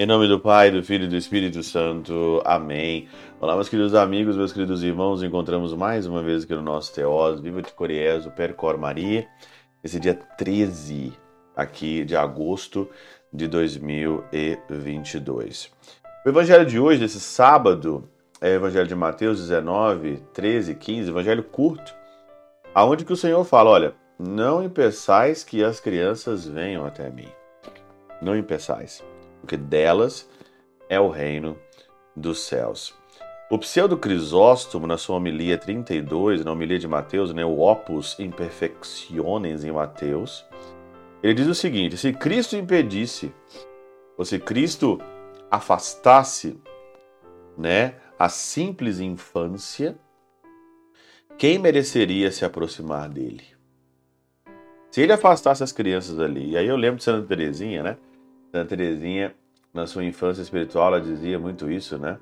Em nome do Pai, do Filho e do Espírito Santo. Amém. Olá, meus queridos amigos, meus queridos irmãos. Encontramos mais uma vez aqui no nosso Teós, Viva de Coriezo, Percor Maria. Esse dia 13 aqui de agosto de 2022. O evangelho de hoje, desse sábado, é o evangelho de Mateus 19, 13, 15, evangelho curto, aonde que o Senhor fala, olha, não impeçais que as crianças venham até mim. Não impeçais porque delas é o reino dos céus. O pseudo Crisóstomo, na sua homilia 32, na homilia de Mateus, né, o Opus Imperfectiones em Mateus, ele diz o seguinte: se Cristo impedisse, ou se Cristo afastasse né, a simples infância, quem mereceria se aproximar dele? Se ele afastasse as crianças ali, e aí eu lembro de Santa Teresinha, né? Santa Teresinha, na sua infância espiritual, ela dizia muito isso, né?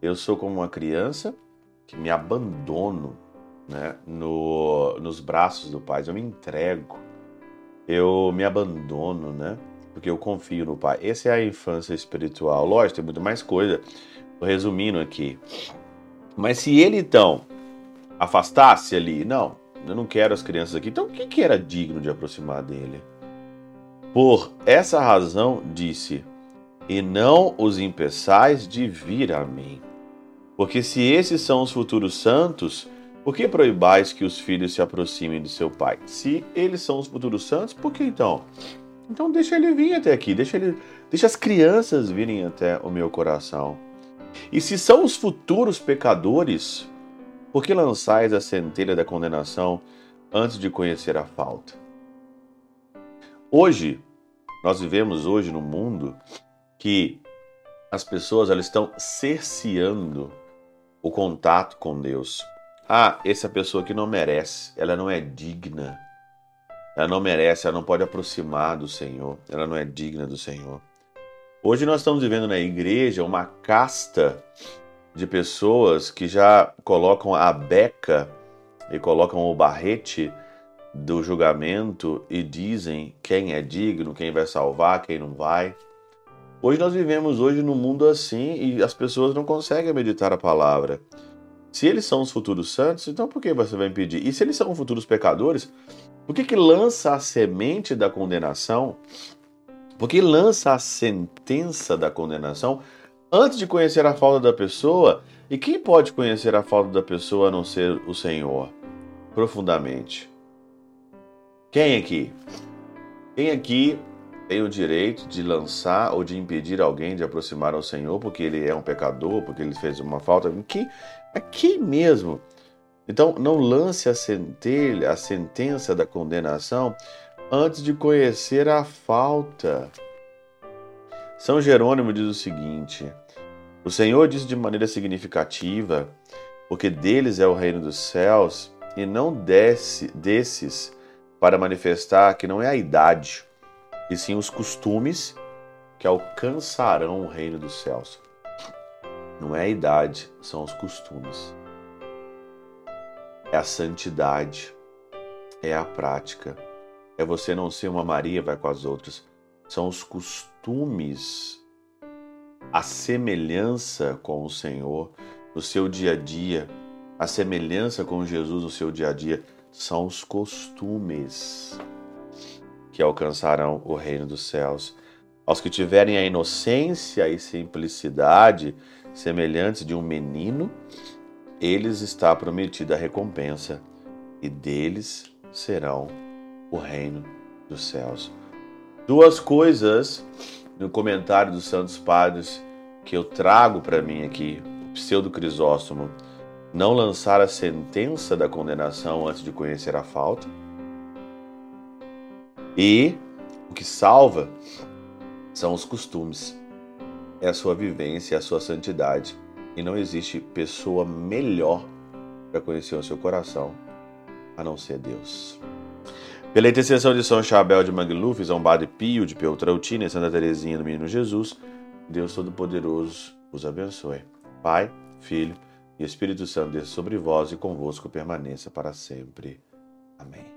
Eu sou como uma criança que me abandono né, no, nos braços do Pai, eu me entrego, eu me abandono, né? Porque eu confio no Pai. Essa é a infância espiritual. Lógico, tem muito mais coisa. Tô resumindo aqui. Mas se ele então afastasse ali, não, eu não quero as crianças aqui, então quem que era digno de aproximar dele? Por essa razão disse: E não os impeçais de vir a mim. Porque se esses são os futuros santos, por que proibais que os filhos se aproximem de seu pai? Se eles são os futuros santos, por que então? Então deixa ele vir até aqui, deixa, ele, deixa as crianças virem até o meu coração. E se são os futuros pecadores, por que lançais a centelha da condenação antes de conhecer a falta? Hoje, nós vivemos hoje no mundo que as pessoas elas estão cerceando o contato com Deus. Ah, essa pessoa que não merece, ela não é digna. Ela não merece, ela não pode aproximar do Senhor, ela não é digna do Senhor. Hoje nós estamos vivendo na igreja uma casta de pessoas que já colocam a beca e colocam o barrete do julgamento e dizem quem é digno, quem vai salvar, quem não vai. Hoje nós vivemos hoje num mundo assim e as pessoas não conseguem meditar a palavra. Se eles são os futuros santos, então por que você vai impedir? E se eles são futuros pecadores, por que, que lança a semente da condenação? Por que lança a sentença da condenação antes de conhecer a falta da pessoa? E quem pode conhecer a falta da pessoa a não ser o Senhor? Profundamente. Quem aqui? Quem aqui tem o direito de lançar ou de impedir alguém de aproximar ao Senhor porque ele é um pecador, porque ele fez uma falta? Aqui, aqui mesmo. Então, não lance a centelha, a sentença da condenação antes de conhecer a falta. São Jerônimo diz o seguinte: O Senhor diz de maneira significativa, porque deles é o reino dos céus, e não desse, desses para manifestar que não é a idade, e sim os costumes que alcançarão o reino dos céus. Não é a idade, são os costumes. É a santidade, é a prática. É você não ser uma Maria, vai com as outras. São os costumes, a semelhança com o Senhor no seu dia a dia, a semelhança com Jesus no seu dia a dia são os costumes que alcançarão o reino dos céus. Aos que tiverem a inocência e simplicidade semelhantes de um menino, eles está prometida a recompensa, e deles serão o reino dos céus. Duas coisas no comentário dos Santos Padres que eu trago para mim aqui, o pseudo Crisóstomo não lançar a sentença da condenação antes de conhecer a falta. E o que salva são os costumes, é a sua vivência, é a sua santidade. E não existe pessoa melhor para conhecer o seu coração a não ser Deus. Pela intercessão de São Chabel de Mangluf, São Padre Pio de Peltrautina e Santa Teresinha do Menino Jesus, Deus Todo-Poderoso os abençoe. Pai, Filho E Espírito Santo desça sobre vós e convosco permaneça para sempre. Amém.